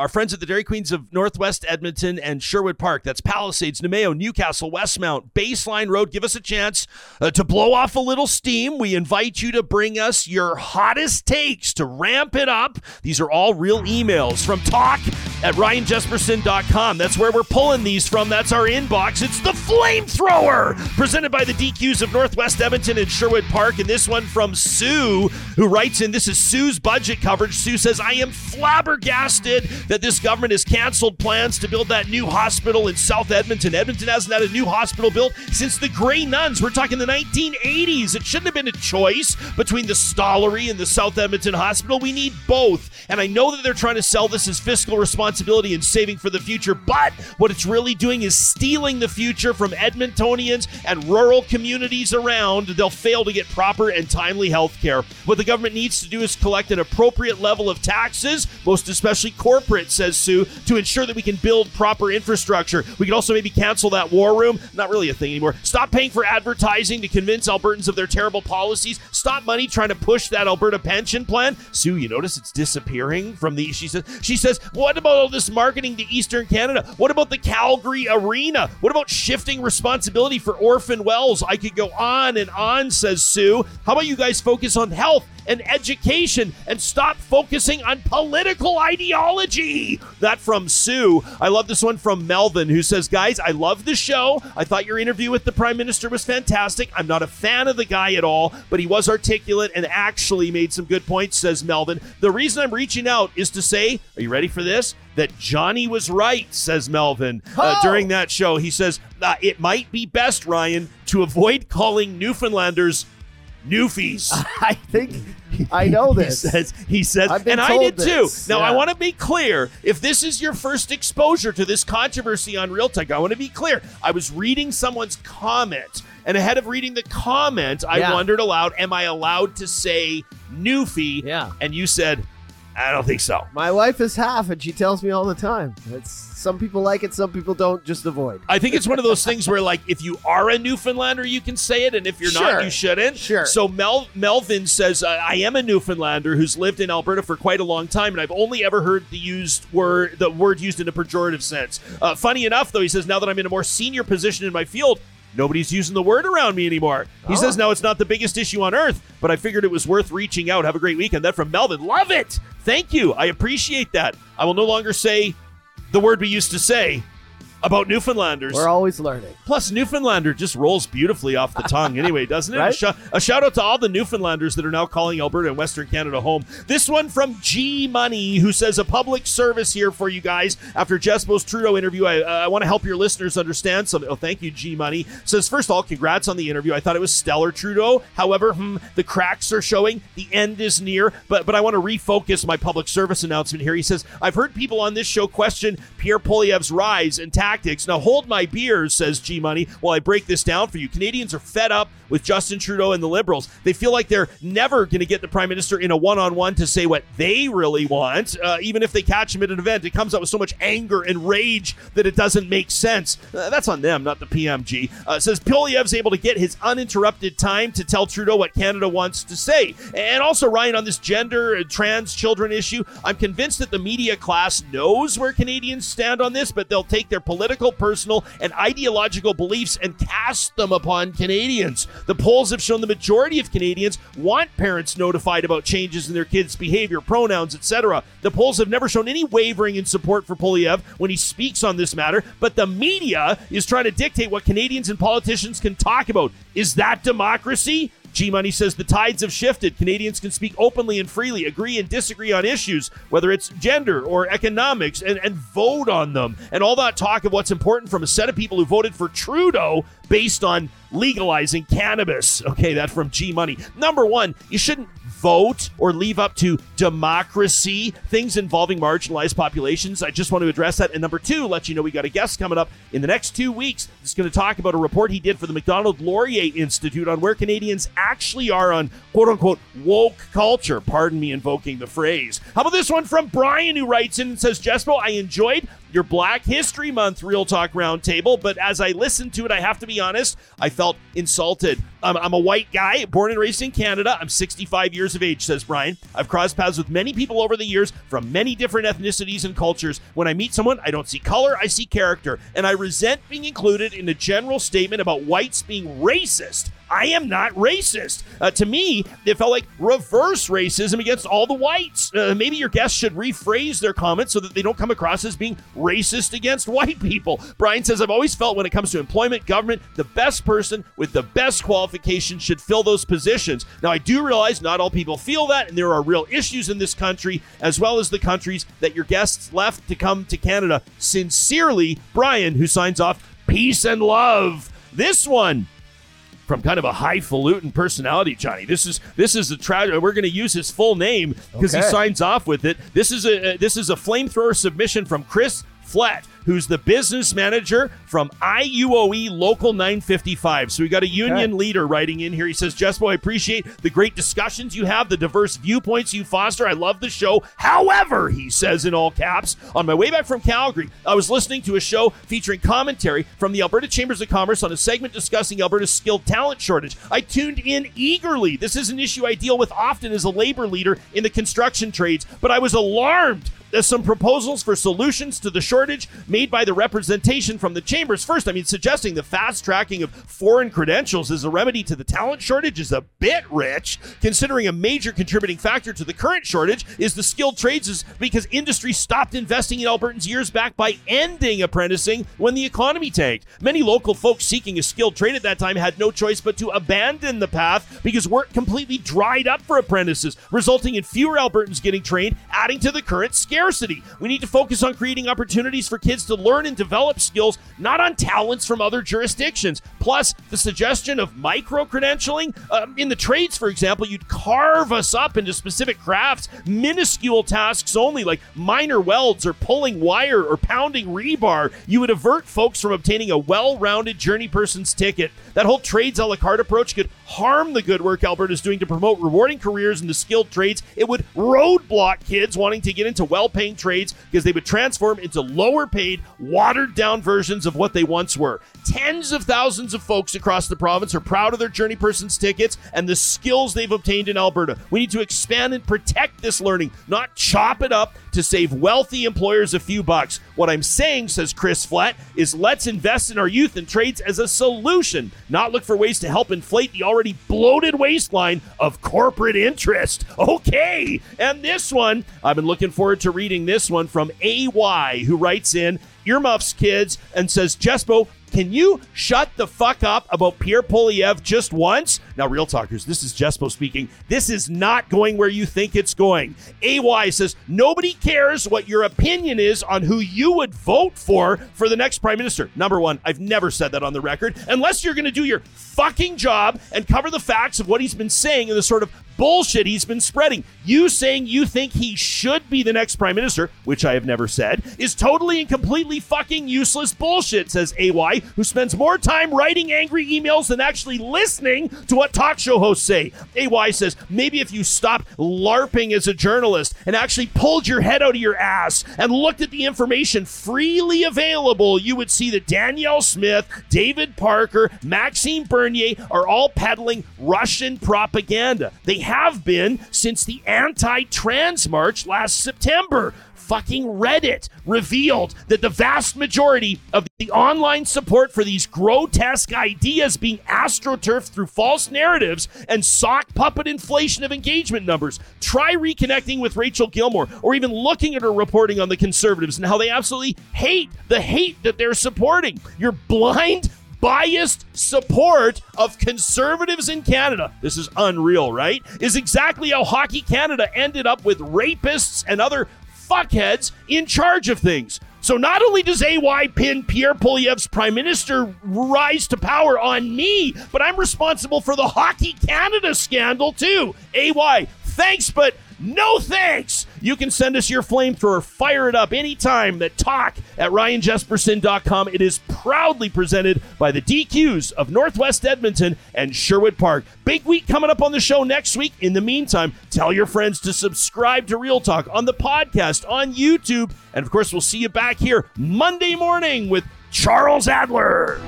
our friends at the Dairy Queens of Northwest Edmonton and Sherwood Park. That's Palisades, Namao, Newcastle, Westmount, Baseline Road. Give us a chance uh, to blow off a little steam. We invite you to bring us your hottest takes to ramp it up. These are all real emails from talk at ryanjesperson.com. That's where we're pulling these from. That's our inbox. It's the flamethrower presented by the DQs of Northwest Edmonton and Sherwood Park. And this one from Sue, who writes in this is Sue's budget coverage. Sue says, I am flabbergasted that this government has canceled plans to build that new hospital in South Edmonton. Edmonton hasn't had a new hospital built since the Grey Nuns. We're talking the 1980s. It shouldn't have been a choice between the Stollery and the South Edmonton Hospital. We need both. And I know that they're trying to sell this as fiscal responsibility and saving for the future, but what it's really doing is stealing the future from Edmontonians and rural communities around. They'll fail to get proper and timely health care. What the government needs to do is collect an appropriate level of taxes, most especially corporate, says Sue, to ensure that we can build proper infrastructure. We can also maybe cancel that war room. Not really a thing anymore. Stop paying for advertising to convince Albertans of their terrible policies. Stop money trying to push that Alberta pension plan. Sue, you notice it's disappearing from the she says she says, what about all this marketing to Eastern Canada? What about the Calgary Arena? What about shifting responsibility for orphan wells? I could go on and on, says Sue. How about you guys focus on health and education and stop focusing on political ideology. That from Sue. I love this one from Melvin, who says, Guys, I love the show. I thought your interview with the Prime Minister was fantastic. I'm not a fan of the guy at all, but he was articulate and actually made some good points, says Melvin. The reason I'm reaching out is to say, Are you ready for this? That Johnny was right, says Melvin uh, Oh. during that show. He says, uh, It might be best, Ryan, to avoid calling Newfoundlanders Newfies. I think I know this. He says, he says, and I did too. this. Now, I want to be clear. If this is your first exposure to this controversy on Real Talk, I want to be clear. I was reading someone's comment, and ahead of reading the comment, I Yeah. wondered aloud, Am I allowed to say Newfie? Yeah. And you said, I don't think so. My wife is half, and she tells me all the time. It's some people like it, some people don't. Just avoid. I think it's one of those things where, like, if you are a Newfoundlander, you can say it, and if you're Sure. not, you shouldn't. Sure. So Mel- Melvin says, uh, "I am a Newfoundlander who's lived in Alberta for quite a long time, and I've only ever heard the used word, the word used in a pejorative sense. Uh, funny enough, though, he says now that I'm in a more senior position in my field." Nobody's using the word around me anymore. He Oh. says now it's not the biggest issue on earth, but I figured it was worth reaching out. Have a great weekend. That from Melvin. Love it. Thank you. I appreciate that. I will no longer say the word we used to say about Newfoundlanders. We're always learning. Plus, Newfoundlander just rolls beautifully off the tongue anyway, doesn't it? Right? A, shou- a shout out to all the Newfoundlanders that are now calling Alberta and Western Canada home. This one from G Money, who says a public service here for you guys. After Jespo's Trudeau interview, I, uh, I want to help your listeners understand something. Oh, thank you, G Money. Says, first of all, congrats on the interview. I thought it was stellar, Trudeau. However, hmm, the cracks are showing. The end is near. But, but I want to refocus my public service announcement here. He says, I've heard people on this show question Pierre Poilievre's rise and tactics. Now, hold my beers, says G Money, while I break this down for you. Canadians are fed up with Justin Trudeau and the Liberals. They feel like they're never going to get the Prime Minister in a one on one to say what they really want. Uh, even if they catch him at an event, it comes out with so much anger and rage that it doesn't make sense. Uh, that's on them, not the PMG. Uh, says Poilievre's able to get his uninterrupted time to tell Trudeau what Canada wants to say. And also, Ryan, on this gender and trans children issue, I'm convinced that the media class knows where Canadians stand on this, but they'll take their political, personal, and ideological beliefs and cast them upon Canadians. The polls have shown the majority of Canadians want parents notified about changes in their kids' behavior, pronouns, etc. The polls have never shown any wavering in support for Poilievre when he speaks on this matter, but the media is trying to dictate what Canadians and politicians can talk about. Is that democracy? G Money says the tides have shifted. Canadians can speak openly and freely, agree and disagree on issues, whether it's gender or economics, and, and vote on them. And all that talk of what's important from a set of people who voted for Trudeau based on legalizing cannabis. Okay, that from G Money. Number one, you shouldn't vote or leave up to democracy things involving marginalized populations. I just want to address that. And number two, let you know we got a guest coming up in the next two weeks. That's going to talk about a report he did for the Macdonald Laurier Institute on where Canadians actually are on quote unquote woke culture. Pardon me invoking the phrase. How about this one from Brian who writes in and says, Jespo, I enjoyed your Black History Month Real Talk Roundtable. But as I listened to it, I have to be honest, I felt insulted. I'm a white guy, born and raised in Canada. I'm 65 years of age, says Brian. I've crossed paths with many people over the years from many different ethnicities and cultures. When I meet someone, I don't see color, I see character. And I resent being included in a general statement about whites being racist. I am not racist. Uh, to me, it felt like reverse racism against all the whites. Uh, maybe your guests should rephrase their comments so that they don't come across as being racist against white people. Brian says, I've always felt when it comes to employment, government, the best person with the best qualifications should fill those positions. Now, I do realize not all people feel that, and there are real issues in this country, as well as the countries that your guests left to come to Canada. Sincerely, Brian, who signs off, peace and love. This one from kind of a highfalutin personality, Johnny. This is this is a tragedy. We're going to use his full name because Okay. he signs off with it. This is a this is a flamethrower submission from Chris Flett, who's the business manager from IUOE Local 955. So we got a union leader writing in here. He says, Jespo, I appreciate the great discussions you have, the diverse viewpoints you foster. I love the show. However, he says in all caps, on my way back from Calgary, I was listening to a show featuring commentary from the Alberta Chambers of Commerce on a segment discussing Alberta's skilled talent shortage. I tuned in eagerly. This is an issue I deal with often as a labor leader in the construction trades, but I was alarmed there's some proposals for solutions to the shortage made by the representation from the chambers. First, I mean, suggesting the fast tracking of foreign credentials as a remedy to the talent shortage is a bit rich, considering a major contributing factor to the current shortage is the skilled trades, is because industry stopped investing in Albertans years back by ending apprenticing when the economy tanked. Many local folks seeking a skilled trade at that time had no choice but to abandon the path because work completely dried up for apprentices, resulting in fewer Albertans getting trained, adding to the current scarcity. We need to focus on creating opportunities for kids to learn and develop skills, not on talents from other jurisdictions. Plus, the suggestion of micro credentialing um, in the trades, for example, you'd carve us up into specific crafts, minuscule tasks only, like minor welds or pulling wire or pounding rebar. You would avert folks from obtaining a well rounded journey person's ticket. That whole trades a la carte approach could harm the good work Alberta is doing to promote rewarding careers in the skilled trades. It would roadblock kids wanting to get into well paying trades because they would transform into lower paid, watered down versions of what they once were. Tens of thousands of folks across the province are proud of their journey person's tickets and the skills they've obtained in Alberta. We need to expand and protect this learning, not chop it up to save wealthy employers a few bucks. What I'm saying, says Chris Flett, is let's invest in our youth and trades as a solution, not look for ways to help inflate the already bloated waistline of corporate interest. Okay. And this one, I've been looking forward to reading this one from AY, who writes in earmuffs kids and says, Jespo, can you shut the fuck up about Pierre Poilievre just once? Now, real talkers, this is Jespo speaking. This is not going where you think it's going. AY says, nobody cares what your opinion is on who you would vote for for the next prime minister. Number one, I've never said that on the record. Unless you're going to do your fucking job and cover the facts of what he's been saying in the sort of bullshit he's been spreading. You saying you think he should be the next prime minister, which I have never said, is totally and completely fucking useless bullshit, says AY, who spends more time writing angry emails than actually listening to what talk show hosts say. AY says, maybe if you stopped LARPing as a journalist and actually pulled your head out of your ass and looked at the information freely available, you would see that Danielle Smith, David Parker, Maxime Bernier are all peddling Russian propaganda. They have been since the anti trans march last September. Fucking Reddit revealed that the vast majority of the online support for these grotesque ideas being astroturfed through false narratives and sock puppet inflation of engagement numbers. Try reconnecting with Rachel Gilmore or even looking at her reporting on the conservatives and how they absolutely hate the hate that they're supporting. You're blind biased support of conservatives in Canada, this is unreal, right? Is exactly how Hockey Canada ended up with rapists and other fuckheads in charge of things. So not only does AY pin Pierre Poilievre's prime minister rise to power on me, but I'm responsible for the Hockey Canada scandal too. AY, thanks, but No thanks. You can send us your flamethrower. Fire it up anytime that talk at ryanjesperson.com. It is proudly presented by the DQs of Northwest Edmonton and Sherwood Park. Big week coming up on the show next week. In the meantime, tell your friends to subscribe to Real Talk on the podcast, on YouTube. And of course, we'll see you back here Monday morning with Charles Adler.